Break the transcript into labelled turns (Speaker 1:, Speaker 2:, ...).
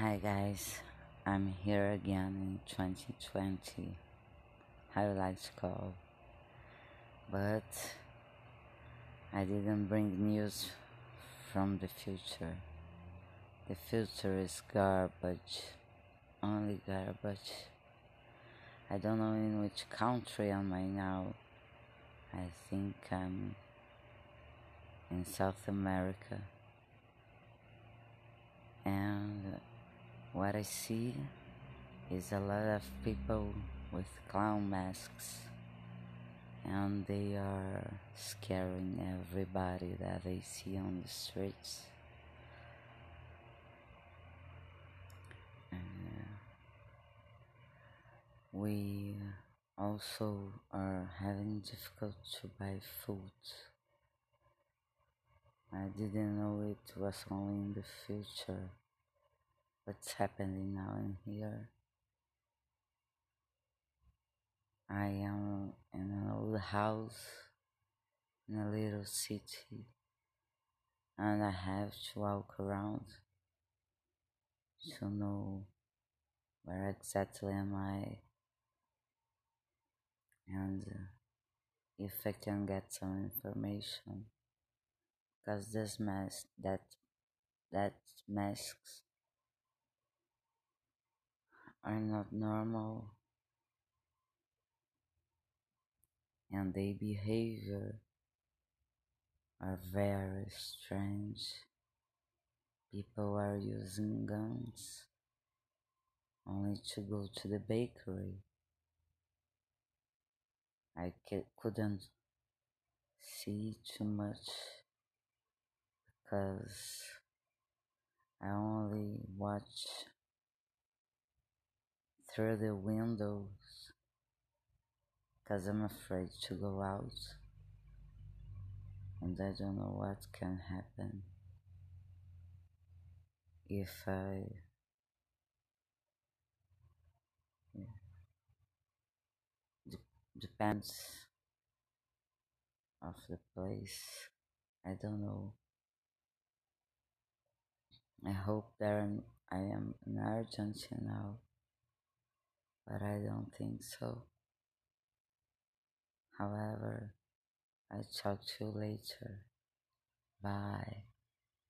Speaker 1: Hi guys, I'm here again in 2020. How you like to call? But I didn't bring news from the future. The future is garbage, only garbage. I don't know in which country am I now. I think I'm in South America. And what I see is a lot of people with clown masks and they are scaring everybody that they see on the streets. Uh, we also are having difficult to buy food. I didn't know it was only in the future. What's happening now in here? I am in an old house in a little city and I have to walk around to know where exactly am I and if I can get some information because this mask that that masks are not normal and their behavior are very strange. People are using guns only to go to the bakery. I couldn't see too much because I only watch through the windows because I'm afraid to go out. And I don't know what can happen. If I depends of the place. I don't know. I hope there I am in Argentina. now but I don't think so. However I'll talk to you later. Bye